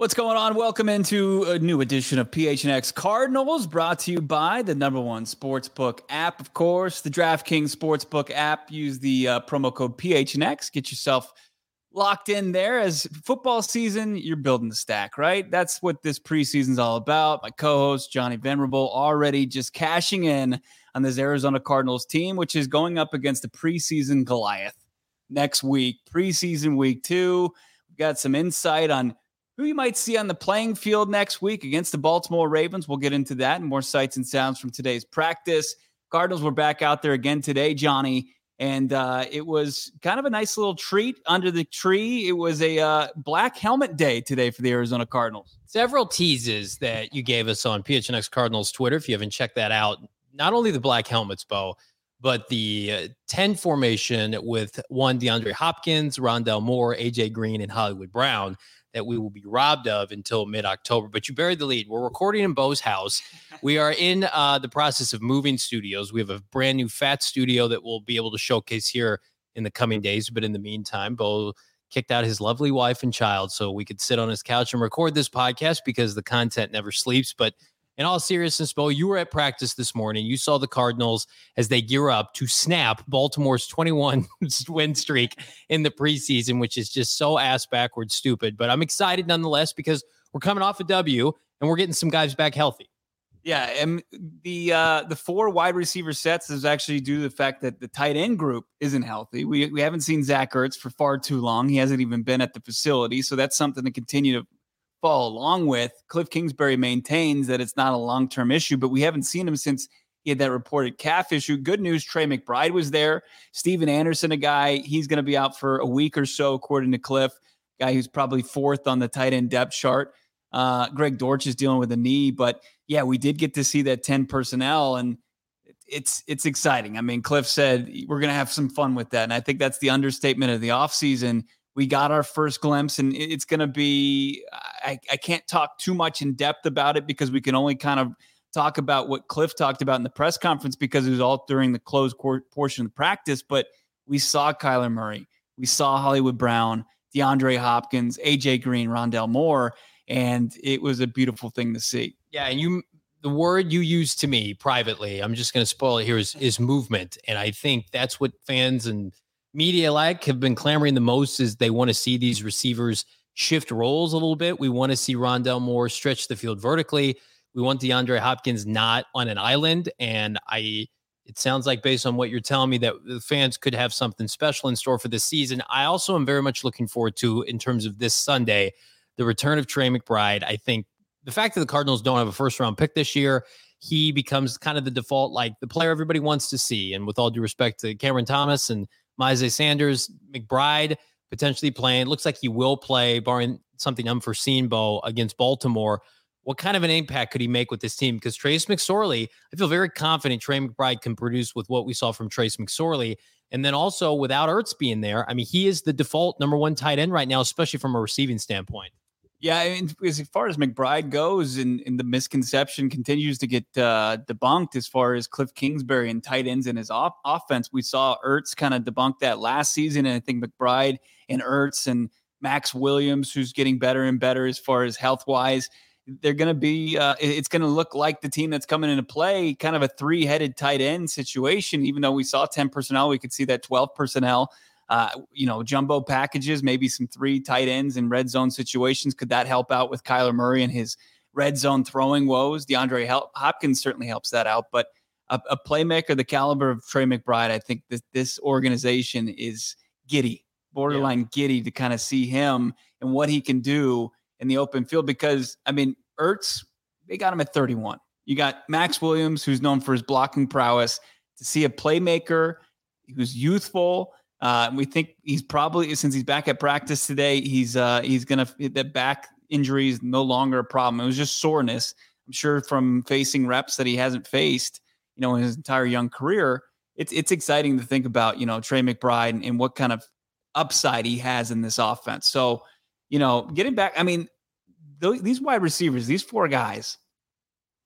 What's going on? Welcome into a new edition of PHNX Cardinals, brought to you by the number one sportsbook app, of course, the DraftKings Sportsbook app. Use the uh, promo code PHNX. Get yourself locked in there. As football season, you're building the stack, right? That's what this preseason's all about. My co-host Johnny Venerable already just cashing in on this Arizona Cardinals team, which is going up against the preseason Goliath next week, preseason week two. We've got some insight on who you might see on the playing field next week against the Baltimore Ravens. We'll get into that and more sights and sounds from today's practice. Cardinals were back out there again today, Johnny, and uh, it was kind of a nice little treat under the tree. It was a uh, black helmet day today for the Arizona Cardinals. Several teases that you gave us on PHNX Cardinals Twitter. If you haven't checked that out, not only the black helmets, Bo, but the uh, 10 formation with one DeAndre Hopkins, Rondale Moore, AJ Green, and Hollywood Brown that we will be robbed of until mid October. But you buried the lead. We're recording in Bo's house. We are in uh, the process of moving studios. We have a brand new fat studio that we'll be able to showcase here in the coming days. But in the meantime, Bo kicked out his lovely wife and child so we could sit on his couch and record this podcast because the content never sleeps. But in all seriousness, Bo, you were at practice this morning. You saw the Cardinals as they gear up to snap Baltimore's 21 win streak in the preseason, which is just so ass backwards stupid. But I'm excited nonetheless because we're coming off a W and we're getting some guys back healthy. Yeah, and the uh, the four wide receiver sets is actually due to the fact that the tight end group isn't healthy. We we haven't seen Zach Ertz for far too long. He hasn't even been at the facility, so that's something to continue to follow along with. Cliff Kingsbury maintains that it's not a long term issue, but we haven't seen him since he had that reported calf issue. Good news Trey McBride was there. Stephen Anderson, a guy, he's going to be out for a week or so, according to Cliff, guy who's probably fourth on the tight end depth chart. Uh, Greg Dortch is dealing with a knee, but yeah, we did get to see that 10 personnel and it's it's exciting. I mean, Cliff said we're going to have some fun with that. And I think that's the understatement of the offseason we got our first glimpse and it's going to be I, I can't talk too much in depth about it because we can only kind of talk about what cliff talked about in the press conference because it was all during the closed portion of the practice but we saw kyler murray we saw hollywood brown deandre hopkins aj green rondale moore and it was a beautiful thing to see. Yeah and you the word you used to me privately i'm just going to spoil it here is is movement and i think that's what fans and media like have been clamoring the most is they want to see these receivers shift roles a little bit. We want to see Rondale Moore stretch the field vertically. We want DeAndre Hopkins not on an island. And I, it sounds like based on what you're telling me that the fans could have something special in store for this season. I also am very much looking forward to, in terms of this Sunday, the return of Trey McBride. I think the fact that the Cardinals don't have a first round pick this year, he becomes kind of the default, like the player everybody wants to see. And with all due respect to Cameron Thomas and Myjai Sanders, McBride potentially playing. Looks like he will play, barring something unforeseen, Bo, against Baltimore. What kind of an impact could he make with this team? Because Trace McSorley, I feel very confident Trey McBride can produce with what we saw from Trace McSorley. And then also without Ertz being there, I mean, he is the default number one tight end right now, especially from a receiving standpoint. Yeah, I mean, as far as McBride goes, and, and the misconception continues to get uh, debunked as far as Cliff Kingsbury and tight ends in his off- offense. We saw Ertz kind of debunk that last season, and I think McBride and Ertz and Maxx Williams, who's getting better and better as far as health wise. they're going to be uh, it's going to look like the team that's coming into play kind of a three-headed tight end situation even though we saw 10 personnel we could see that 12 personnel uh, you know jumbo packages maybe some three tight ends in red zone situations could that help out with kyler murray and his red zone throwing woes deandre hopkins certainly helps that out but a, a playmaker the caliber of trey mcbride i think that this organization is giddy borderline yeah. giddy to kind of see him and what he can do in the open field because I mean, Ertz, they got him at 31. You got Maxx Williams, who's known for his blocking prowess, to see a playmaker who's youthful. Uh, we think he's probably since he's back at practice today, he's uh, he's gonna that back injury is no longer a problem. It was just soreness. I'm sure from facing reps that he hasn't faced, you know, in his entire young career. It's it's exciting to think about, you know, Trey McBride and, and what kind of upside he has in this offense. So you know, getting back, I mean, th- these wide receivers, these four guys,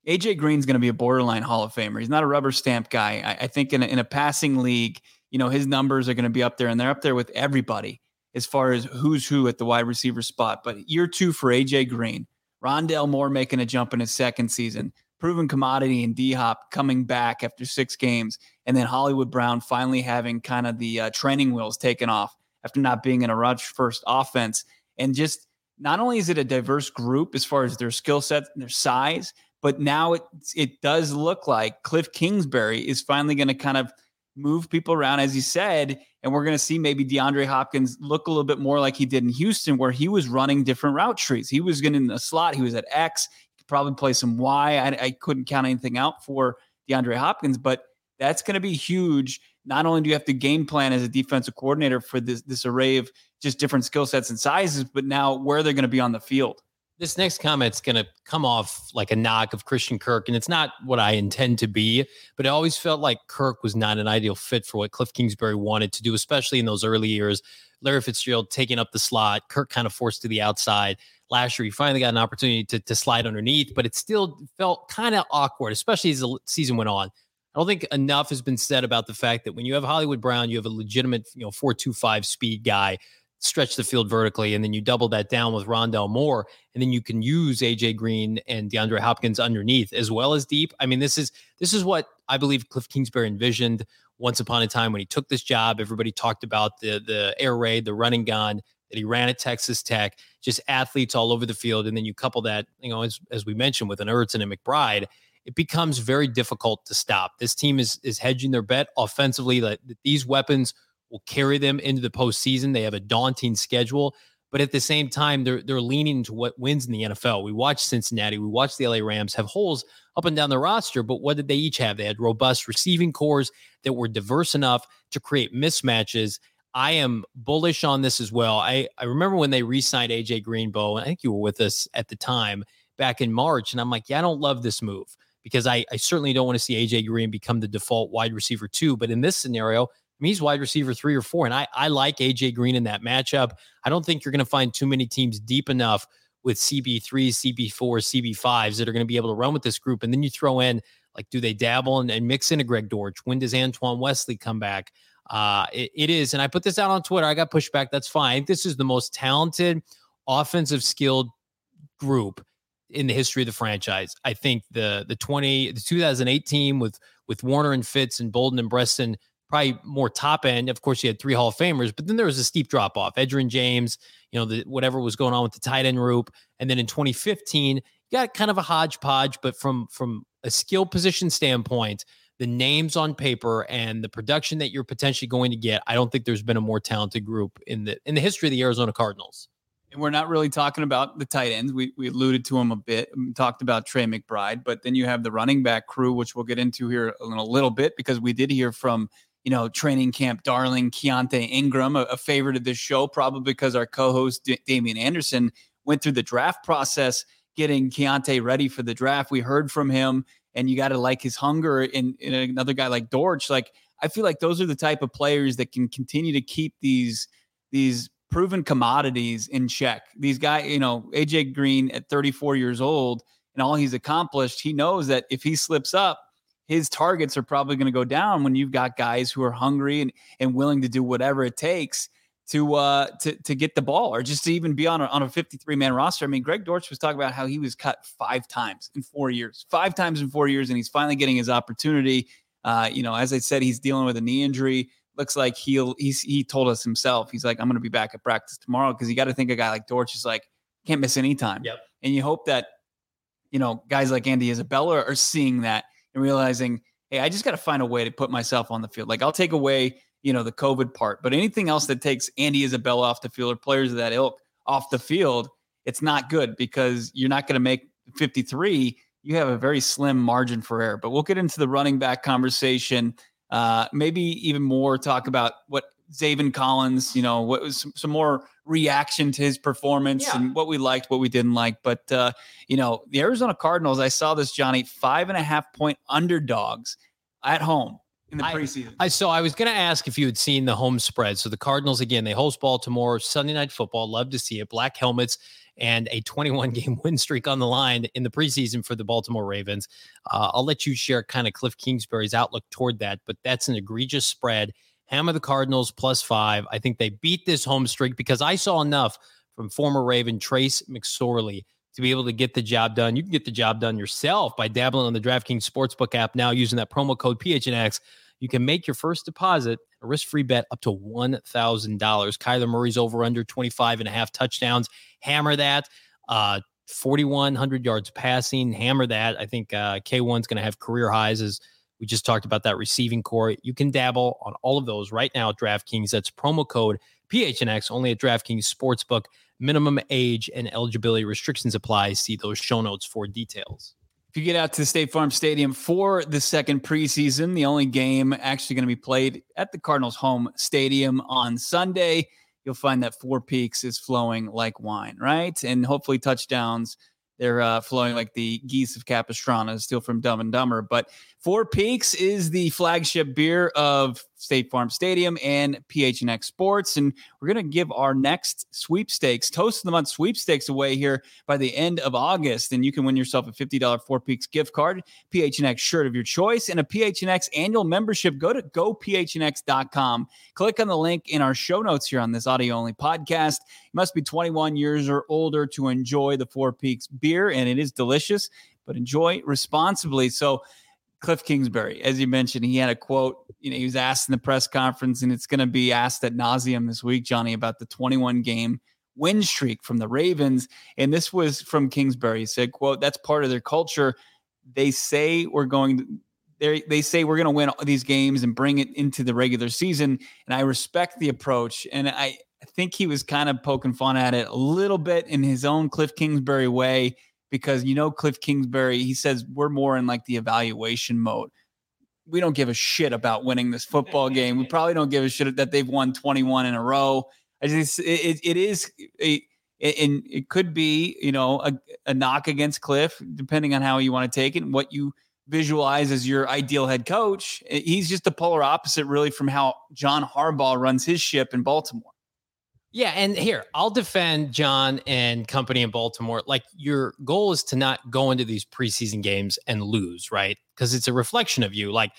AJ Green's going to be a borderline Hall of Famer. He's not a rubber stamp guy. I, I think in a, in a passing league, you know, his numbers are going to be up there, and they're up there with everybody as far as who's who at the wide receiver spot. But year two for AJ Green, Rondale Moore making a jump in his second season, proven commodity and D Hop coming back after six games, and then Hollywood Brown finally having kind of the uh, training wheels taken off after not being in a rush first offense and just not only is it a diverse group as far as their skill set and their size, but now it it does look like Cliff Kingsbury is finally going to kind of move people around, as he said, and we're going to see maybe DeAndre Hopkins look a little bit more like he did in Houston, where he was running different route trees. He was getting the slot, he was at X, probably play some Y. I, I couldn't count anything out for DeAndre Hopkins, but that's going to be huge. Not only do you have to game plan as a defensive coordinator for this this array of just different skill sets and sizes, but now where they're going to be on the field. This next comment's going to come off like a knock of Christian Kirk, and it's not what I intend to be, but I always felt like Kirk was not an ideal fit for what Cliff Kingsbury wanted to do, especially in those early years. Larry Fitzgerald taking up the slot, Kirk kind of forced to the outside. Last year, he finally got an opportunity to, to slide underneath, but it still felt kind of awkward, especially as the season went on. I don't think enough has been said about the fact that when you have Hollywood Brown, you have a legitimate, you know, 425 speed guy stretch the field vertically, and then you double that down with Rondale Moore, and then you can use AJ Green and DeAndre Hopkins underneath as well as deep. I mean, this is this is what I believe Cliff Kingsbury envisioned once upon a time when he took this job. Everybody talked about the the air raid, the running gun that he ran at Texas Tech, just athletes all over the field, and then you couple that, you know, as as we mentioned with an Ertz and a McBride. It becomes very difficult to stop. This team is is hedging their bet offensively. That these weapons will carry them into the postseason. They have a daunting schedule, but at the same time, they're they're leaning into what wins in the NFL. We watched Cincinnati, we watched the LA Rams have holes up and down the roster, but what did they each have? They had robust receiving corps that were diverse enough to create mismatches. I am bullish on this as well. I, I remember when they re-signed AJ Green Bo, and I think you were with us at the time back in March, and I'm like, yeah, I don't love this move because I, I certainly don't want to see AJ Green become the default wide receiver too. But in this scenario, mean, he's wide receiver three or four. And I, I like AJ Green in that matchup. I don't think you're going to find too many teams deep enough with CB3, CB4, CB5s that are going to be able to run with this group. And then you throw in, like, do they dabble and, and mix in a Greg Dortch? When does Antoine Wesley come back? Uh, it, it is. And I put this out on Twitter. I got pushback. That's fine. This is the most talented, offensive skilled group in the history of the franchise. I think the the 20 the 2008 team with with Warner and Fitz and Boldin and Breaston probably more top end. Of course, you had three Hall of Famers, but then there was a steep drop off. Edgerrin James, you know, the, whatever was going on with the tight end group, and then in 2015, you got kind of a hodgepodge. But from from a skill position standpoint, the names on paper and the production that you're potentially going to get, I don't think there's been a more talented group in the in the history of the Arizona Cardinals. And we're not really talking about the tight ends. We, we alluded to them a bit, talked about Trey McBride, but then you have the running back crew, which we'll get into here in a little bit because we did hear from you know, training camp darling Keaontay Ingram, a, a favorite of this show, probably because our co-host D- Damien Anderson went through the draft process, getting Keaontay ready for the draft. We heard from him, and you got to like his hunger. And another guy like Dortch, like I feel like those are the type of players that can continue to keep these these proven commodities in check. These guys, you know, AJ Green at 34 years old and all he's accomplished, he knows that if he slips up, his targets are probably going to go down when you've got guys who are hungry and, and willing to do whatever it takes to uh to to get the ball or just to even be on a, on a 53 man roster. I mean, Greg Dortch was talking about how he was cut five times in four years, five times in four years, and he's finally getting his opportunity. Uh, you know, as I said, he's dealing with a knee injury. Looks like he'll he's he told us himself. He's like, I'm going to be back at practice tomorrow because you got to think a guy like Dortch is like can't miss any time. Yep. And you hope that you know guys like Andy Isabella are seeing that and realizing, hey, I just got to find a way to put myself on the field. Like I'll take away you know, the COVID part. But anything else that takes Andy Isabella off the field or players of that ilk off the field, it's not good because you're not going to make 53. You have a very slim margin for error. But we'll get into the running back conversation. Uh, maybe even more talk about what Zaven Collins, you know, what was some, some more reaction to his performance yeah. and what we liked, what we didn't like. But, uh, you know, the Arizona Cardinals, I saw this, Johnny, five and a half point underdogs at home in the preseason. I, I so I was going to ask if you had seen the home spread. So the Cardinals again, they host Baltimore Sunday night football. Love to see it. Black helmets and a 21 game win streak on the line in the preseason for the Baltimore Ravens. Uh, I'll let you share kind of Cliff Kingsbury's outlook toward that, but that's an egregious spread. Hammer the Cardinals plus five. I think they beat this home streak because I saw enough from former Raven Trace McSorley to be able to get the job done. You can get the job done yourself by dabbling on the DraftKings Sportsbook app now using that promo code PHNX you can make your first deposit, a risk free bet up to $1,000. Kyler Murray's over under 25 and a half touchdowns. Hammer that. Uh, 4,100 yards passing. Hammer that. I think uh, K1's going to have career highs as we just talked about that receiving corps. You can dabble on all of those right now at DraftKings. That's promo code PHNX only at DraftKings Sportsbook. Minimum age and eligibility restrictions apply. See those show notes for details. If you get out to the State Farm Stadium for the second preseason, the only game actually going to be played at the Cardinals' home stadium on Sunday, you'll find that Four Peaks is flowing like wine, right? And hopefully touchdowns they're uh, flowing like the geese of Capistrano, still from Dumb and Dumber. But Four Peaks is the flagship beer of State Farm Stadium and PHNX Sports. And we're going to give our next sweepstakes, Toast of the Month sweepstakes away here by the end of August. And you can win yourself a $50 Four Peaks gift card, PHNX shirt of your choice, and a PHNX annual membership. Go to gophnx.com. Click on the link in our show notes here on this audio only podcast. You must be 21 years or older to enjoy the Four Peaks beer, and it is delicious, but enjoy responsibly. So, Cliff Kingsbury, as you mentioned, he had a quote. You know, he was asked in the press conference, and it's going to be asked at nauseum this week, Johnny, about the 21 game win streak from the Ravens. And this was from Kingsbury. He said, "quote That's part of their culture. They say we're going. They they say we're going to win these games and bring it into the regular season. And I respect the approach. And I." I think he was kind of poking fun at it a little bit in his own Cliff Kingsbury way because you know Cliff Kingsbury, he says we're more in like the evaluation mode. We don't give a shit about winning this football game. We probably don't give a shit that they've won 21 in a row. I just it, it is a and it could be you know a, a knock against Cliff, depending on how you want to take it and what you visualize as your ideal head coach. He's just the polar opposite, really, from how John Harbaugh runs his ship in Baltimore. Yeah, and here I'll defend John and company in Baltimore. Like your goal is to not go into these preseason games and lose, right? Because it's a reflection of you. Like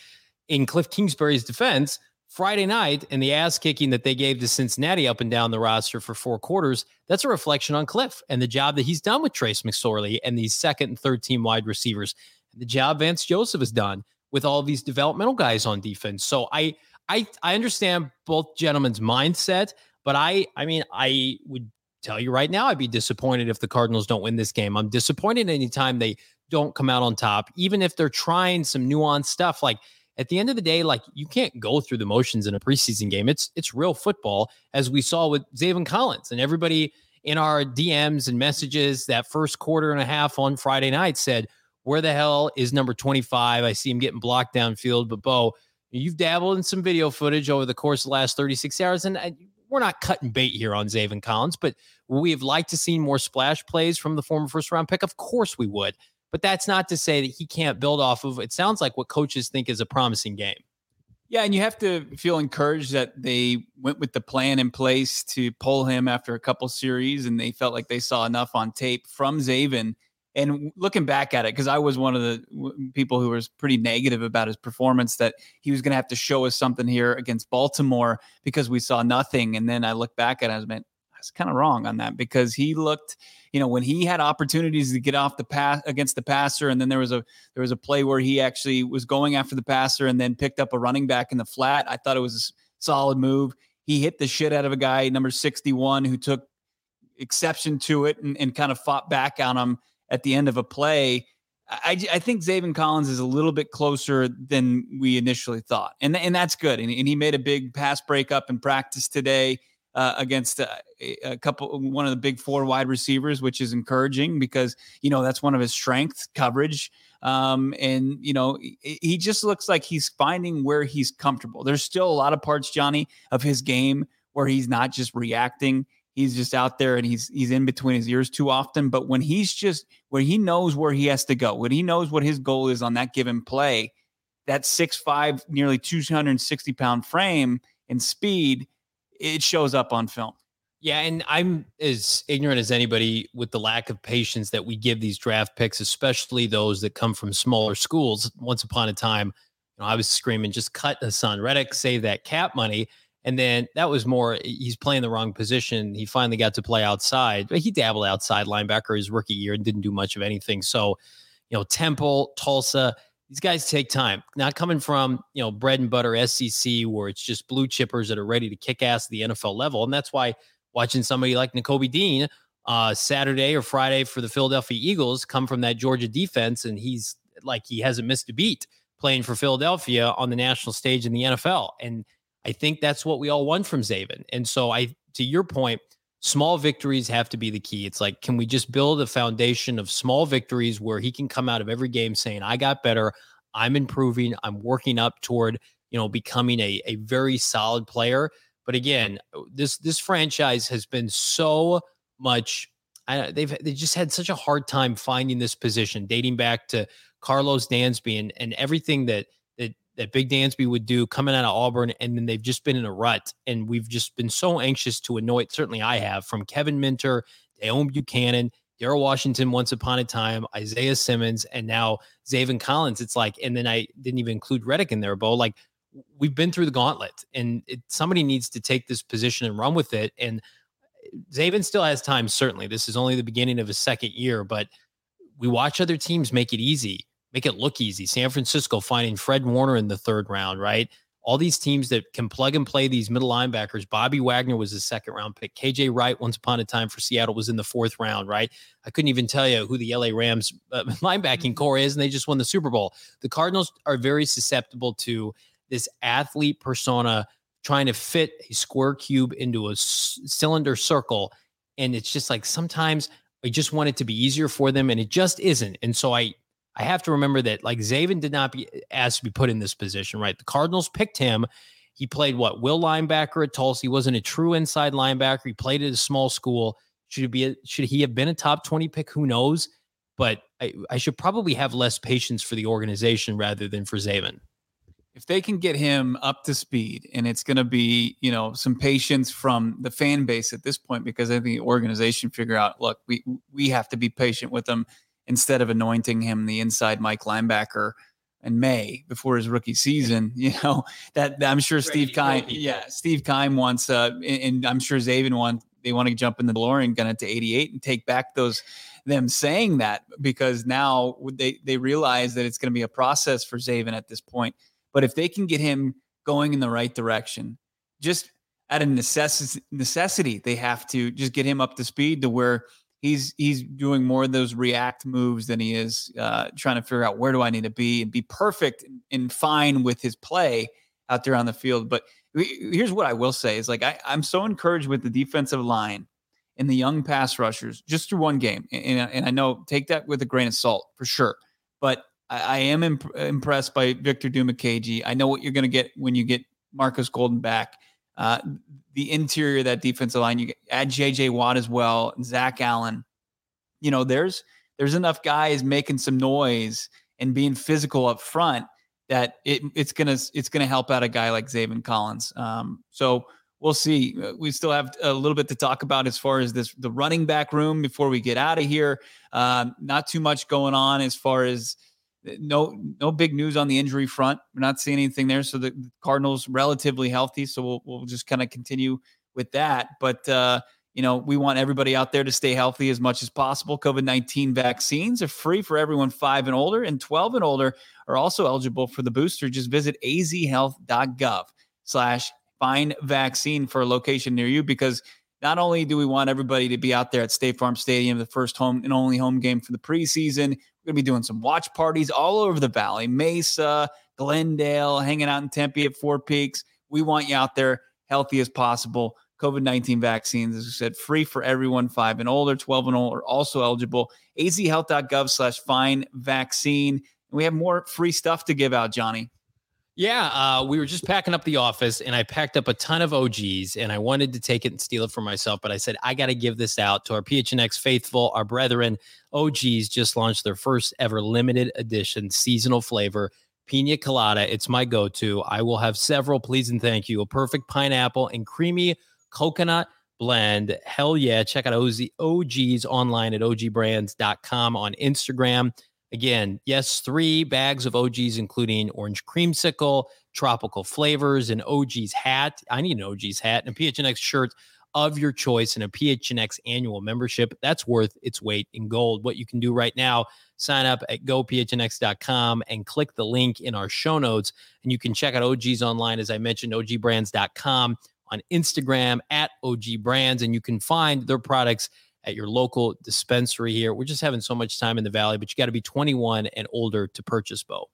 in Cliff Kingsbury's defense, Friday night and the ass kicking that they gave to Cincinnati up and down the roster for four quarters, that's a reflection on Cliff and the job that he's done with Trace McSorley and these second and third team wide receivers, and the job Vance Joseph has done with all these developmental guys on defense. So I I I understand both gentlemen's mindset. But I, I mean, I would tell you right now, I'd be disappointed if the Cardinals don't win this game. I'm disappointed anytime they don't come out on top, even if they're trying some nuanced stuff. Like at the end of the day, like you can't go through the motions in a preseason game. It's it's real football, as we saw with Zaven Collins and everybody in our DMs and messages that first quarter and a half on Friday night said, "Where the hell is number 25?" I see him getting blocked downfield, but Bo. You've dabbled in some video footage over the course of the last 36 hours, and uh, we're not cutting bait here on Zaven Collins, but we have liked to see more splash plays from the former first round pick. Of course we would. But that's not to say that he can't build off of it sounds like what coaches think is a promising game. Yeah, and you have to feel encouraged that they went with the plan in place to pull him after a couple series, and they felt like they saw enough on tape from Zaven. And looking back at it, because I was one of the people who was pretty negative about his performance, that he was going to have to show us something here against Baltimore because we saw nothing. And then I look back at it, I was, I was kind of wrong on that because he looked, you know, when he had opportunities to get off the pass against the passer, and then there was a there was a play where he actually was going after the passer and then picked up a running back in the flat. I thought it was a solid move. He hit the shit out of a guy, number 61, who took exception to it and, and kind of fought back on him at the end of a play. I, I think Zaven Collins is a little bit closer than we initially thought, and and that's good. And, and he made a big pass breakup in practice today uh, against a, a, couple, one of the big four wide receivers, which is encouraging because you know that's one of his strengths, coverage. Um, and you know he just looks like he's finding where he's comfortable. There's still a lot of parts, Johnny, of his game where he's not just reacting he's just out there and he's he's in between his ears too often. But when he's just when he knows where he has to go, when he knows what his goal is on that given play, that six five, nearly 260 pound frame and speed, it shows up on film. Yeah, and I'm as ignorant as anybody with the lack of patience that we give these draft picks, especially those that come from smaller schools. Once upon a time, you know, I was screaming, just cut Haason Reddick, save that cap money. And then that was more, he's playing the wrong position. He finally got to play outside. but He dabbled outside linebacker his rookie year and didn't do much of anything. So, you know, Temple, Tulsa, these guys take time. Not coming from, you know, bread and butter SEC where it's just blue chippers that are ready to kick ass at the NFL level. And that's why watching somebody like Nakobe Dean uh, Saturday or Friday for the Philadelphia Eagles come from that Georgia defense and he's like he hasn't missed a beat playing for Philadelphia on the national stage in the NFL. And I think that's what we all want from Zaven. And so I to your point, small victories have to be the key. It's like, can we just build a foundation of small victories where he can come out of every game saying, I got better, I'm improving, I'm working up toward, you know, becoming a, a very solid player. But again, this this franchise has been so much I, they've they just had such a hard time finding this position, dating back to Karlos Dansby and, and everything that that that Big Dansby would do coming out of Auburn, and then they've just been in a rut. And we've just been so anxious to annoy it. Certainly I have from Kevin Minter, Deone Bucannon, Daryl Washington once upon a time, Isaiah Simmons, and now Zaven Collins. It's like, and then I didn't even include Reddick in there, Bo. Like we've been through the gauntlet, and it, somebody needs to take this position and run with it. And Zaven still has time, certainly. This is only the beginning of his second year, but we watch other teams make it easy make it look easy. San Francisco finding Fred Warner in the third round, right? All these teams that can plug and play these middle linebackers. Bobby Wagner was a second round pick. KJ Wright, once upon a time for Seattle, was in the fourth round, right? I couldn't even tell you who the LA Rams uh, linebacking mm-hmm. core is, and they just won the Super Bowl. The Cardinals are very susceptible to this athlete persona trying to fit a square cube into a s- cylinder circle. And it's just like sometimes I just want it to be easier for them, and it just isn't. And so I I have to remember that like Zaven did not be asked to be put in this position, right? The Cardinals picked him. He played what will linebacker at Tulsa. He wasn't a true inside linebacker. He played at a small school. Should be a, should he have been a top 20 pick? Who knows? But I, I should probably have less patience for the organization rather than for Zaven. If they can get him up to speed, and it's going to be, you know, some patience from the fan base at this point, because I think the organization figure out, look, we we have to be patient with them instead of anointing him the inside Mike linebacker in May before his rookie season. You know that, that I'm sure Steve Keim, yeah, Steve Keim wants, uh, and I'm sure Zaven wants. They want to jump in the DeLorean, gun it to 88, and take back those them saying that because now they they realize that it's going to be a process for Zaven at this point. But if they can get him going in the right direction, just at a necessity, necessity, they have to just get him up to speed to where he's he's doing more of those react moves than he is uh, trying to figure out where do I need to be and be perfect and fine with his play out there on the field. But here's what I will say is like I, I'm so encouraged with the defensive line and the young pass rushers just through one game. And, and I know take that with a grain of salt for sure. But I, I am imp- impressed by Victor Dimukeje. I know what you're going to get when you get Marcus Golden back. Uh, the interior of that defensive line, you add JJ Watt as well, Zach Allen. You know, there's there's enough guys making some noise and being physical up front that it, it's gonna it's gonna help out a guy like Zaven Collins. Um, so we'll see. Uh, we still have a little bit to talk about as far as this the running back room before we get out of here. Uh, not too much going on as far as no no big news on the injury front. We're not seeing anything there. So the Cardinals relatively healthy. So we'll we'll just kind of continue with that. But uh, you know, we want everybody out there to stay healthy as much as possible. COVID 19 vaccines are free for everyone five and older, and 12 and older are also eligible for the booster. Just visit azhealth.gov slash find vaccine for a location near you because not only do we want everybody to be out there at State Farm Stadium, the first home and only home game for the preseason, we're going to be doing some watch parties all over the valley, Mesa, Glendale, hanging out in Tempe at Four Peaks. We want you out there healthy as possible. COVID 19 vaccines, as I said, free for everyone five and older, 12 and older, are also eligible. azhealth.gov slash find vaccine. We have more free stuff to give out, Johnny. Yeah, uh, we were just packing up the office and I packed up a ton of OGs and I wanted to take it and steal it for myself, but I said, I got to give this out to our PHNX faithful, our brethren. OGs just launched their first ever limited edition seasonal flavor, Pina Colada. It's my go to. I will have several, please and thank you. A perfect pineapple and creamy coconut blend. Hell yeah. Check out OGs online at ogbrands.com on Instagram. Again, yes, three bags of OGs, including orange creamsicle, tropical flavors, an OG's hat. I need an OG's hat and a PHNX shirt of your choice and a PHNX annual membership. That's worth its weight in gold. What you can do right now, sign up at gophnx.com and click the link in our show notes. And you can check out OGs online, as I mentioned, ogbrands.com on Instagram at OG Brands, and you can find their products at your local dispensary here. We're just having so much time in the valley, but you got to be 21 and older to purchase Bo.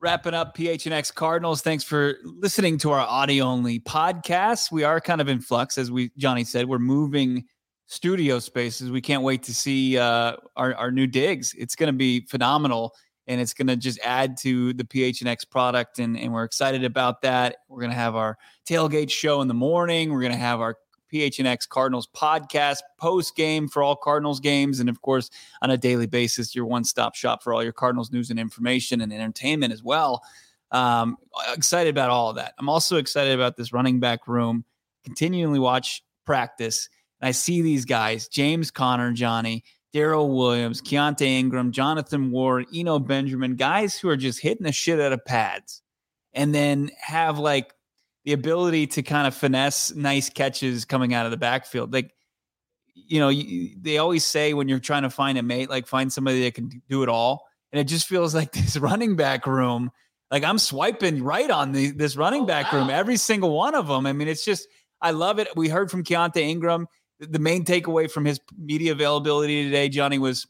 Wrapping up PHNX Cardinals. Thanks for listening to our audio only podcast. We are kind of in flux, as we Johnny said. We're moving studio spaces. We can't wait to see uh, our our new digs. It's going to be phenomenal and it's going to just add to the PHNX product. And, and we're excited about that. We're going to have our tailgate show in the morning. We're going to have our PHNX Cardinals podcast post game for all Cardinals games. And of course, on a daily basis, your one stop shop for all your Cardinals news and information and entertainment as well. Um, excited about all of that. I'm also excited about this running back room. Continually watch practice. And I see these guys, James Conner, Johnny, Darrel Williams, Keaontay Ingram, Jonathan Ward, Eno Benjamin, guys who are just hitting the shit out of pads and then have like the ability to kind of finesse nice catches coming out of the backfield. Like, you know, you, they always say when you're trying to find a mate, like find somebody that can do it all. And it just feels like this running back room, like I'm swiping right on the, this running oh, back wow. room, every single one of them. I mean, it's just, I love it. We heard from Keaontay Ingram the main takeaway from his media availability today, Johnny, was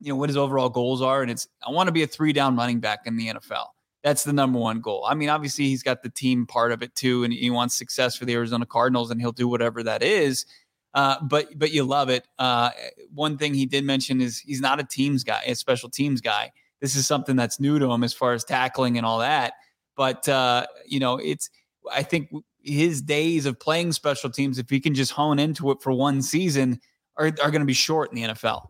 you know what his overall goals are, and it's I want to be a three down running back in the NFL. That's the number one goal. I mean, obviously he's got the team part of it too, and he wants success for the Arizona Cardinals, and he'll do whatever that is. Uh, but but you love it. Uh, one thing he did mention is he's not a teams guy, a special teams guy. This is something that's new to him as far as tackling and all that. But uh, you know, it's I think his days of playing special teams, if he can just hone into it for one season, are, are going to be short in the NFL.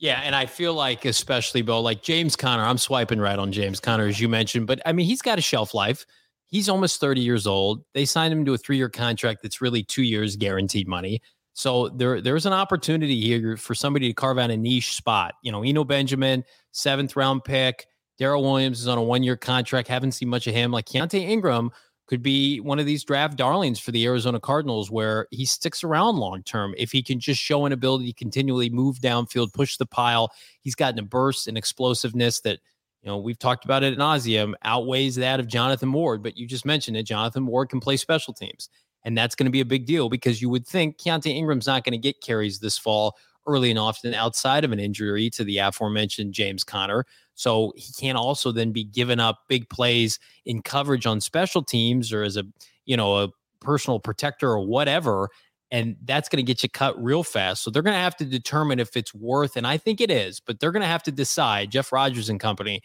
Yeah, and I feel like, especially Bo, like James Conner, I'm swiping right on James Conner, as you mentioned, but I mean, he's got a shelf life. He's almost 30 years old. They signed him to a three year contract that's really two years guaranteed money. So there, there's an opportunity here for somebody to carve out a niche spot. You know, Eno Benjamin, seventh round pick. Darrel Williams is on a one year contract. Haven't seen much of him. Like Keaontay Ingram could be one of these draft darlings for the Arizona Cardinals where he sticks around long term. If he can just show an ability to continually move downfield, push the pile, he's gotten a burst and explosiveness that, you know, we've talked about it at nauseum, outweighs that of Jonathan Ward. But you just mentioned it. Jonathan Ward can play special teams. And that's going to be a big deal because you would think Keaontay Ingram's not going to get carries this fall early and often outside of an injury to the aforementioned James Conner. So he can't also then be given up big plays in coverage on special teams or as a, you know, a personal protector or whatever. And that's going to get you cut real fast. So they're going to have to determine if it's worth, and I think it is, but they're going to have to decide, Jeff Rodgers and company,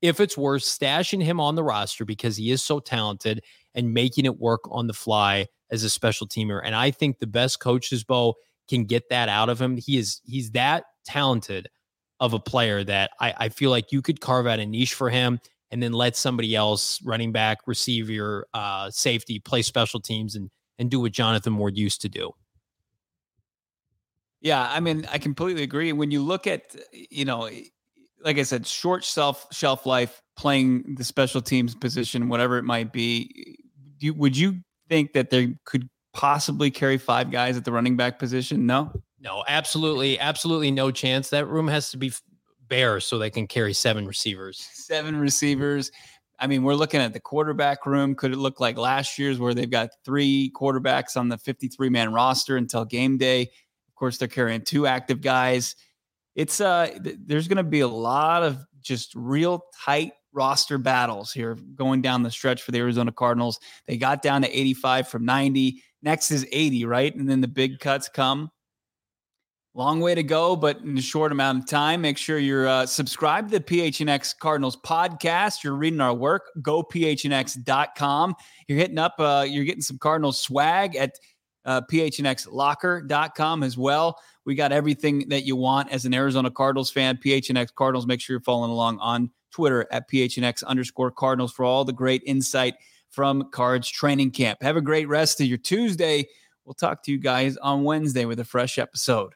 if it's worth stashing him on the roster because he is so talented and making it work on the fly as a special teamer. And I think the best coaches, Bo, can get that out of him. He is he's that talented of a player that I, I feel like you could carve out a niche for him and then let somebody else, running back, receiver, uh, safety, play special teams and and do what Jonathan Ward used to do. Yeah, I mean, I completely agree. When you look at, you know, like I said, short shelf shelf life, playing the special teams position, whatever it might be, you, would you think that they could possibly carry five guys at the running back position? No, no, absolutely, absolutely no chance. That room has to be bare so they can carry seven receivers. Seven receivers. I mean, we're looking at the quarterback room. Could it look like last year's where they've got three quarterbacks on the 53 man roster until game day? Of course, they're carrying two active guys. It's uh, th- there's going to be a lot of just real tight roster battles here going down the stretch for the Arizona Cardinals. They got down to 85 from 90. Next is 80, right? And then the big cuts come. Long way to go, but in a short amount of time. Make sure you're uh, subscribed to the PHNX Cardinals podcast. You're reading our work. Go phnx.com. You're hitting up. Uh, you're getting some Cardinals swag at uh, phnxlocker.com as well. We got everything that you want as an Arizona Cardinals fan. PHNX Cardinals. Make sure you're following along on Twitter at PHNX underscore Cardinals for all the great insight from Cards Training Camp. Have a great rest of your Tuesday. We'll talk to you guys on Wednesday with a fresh episode.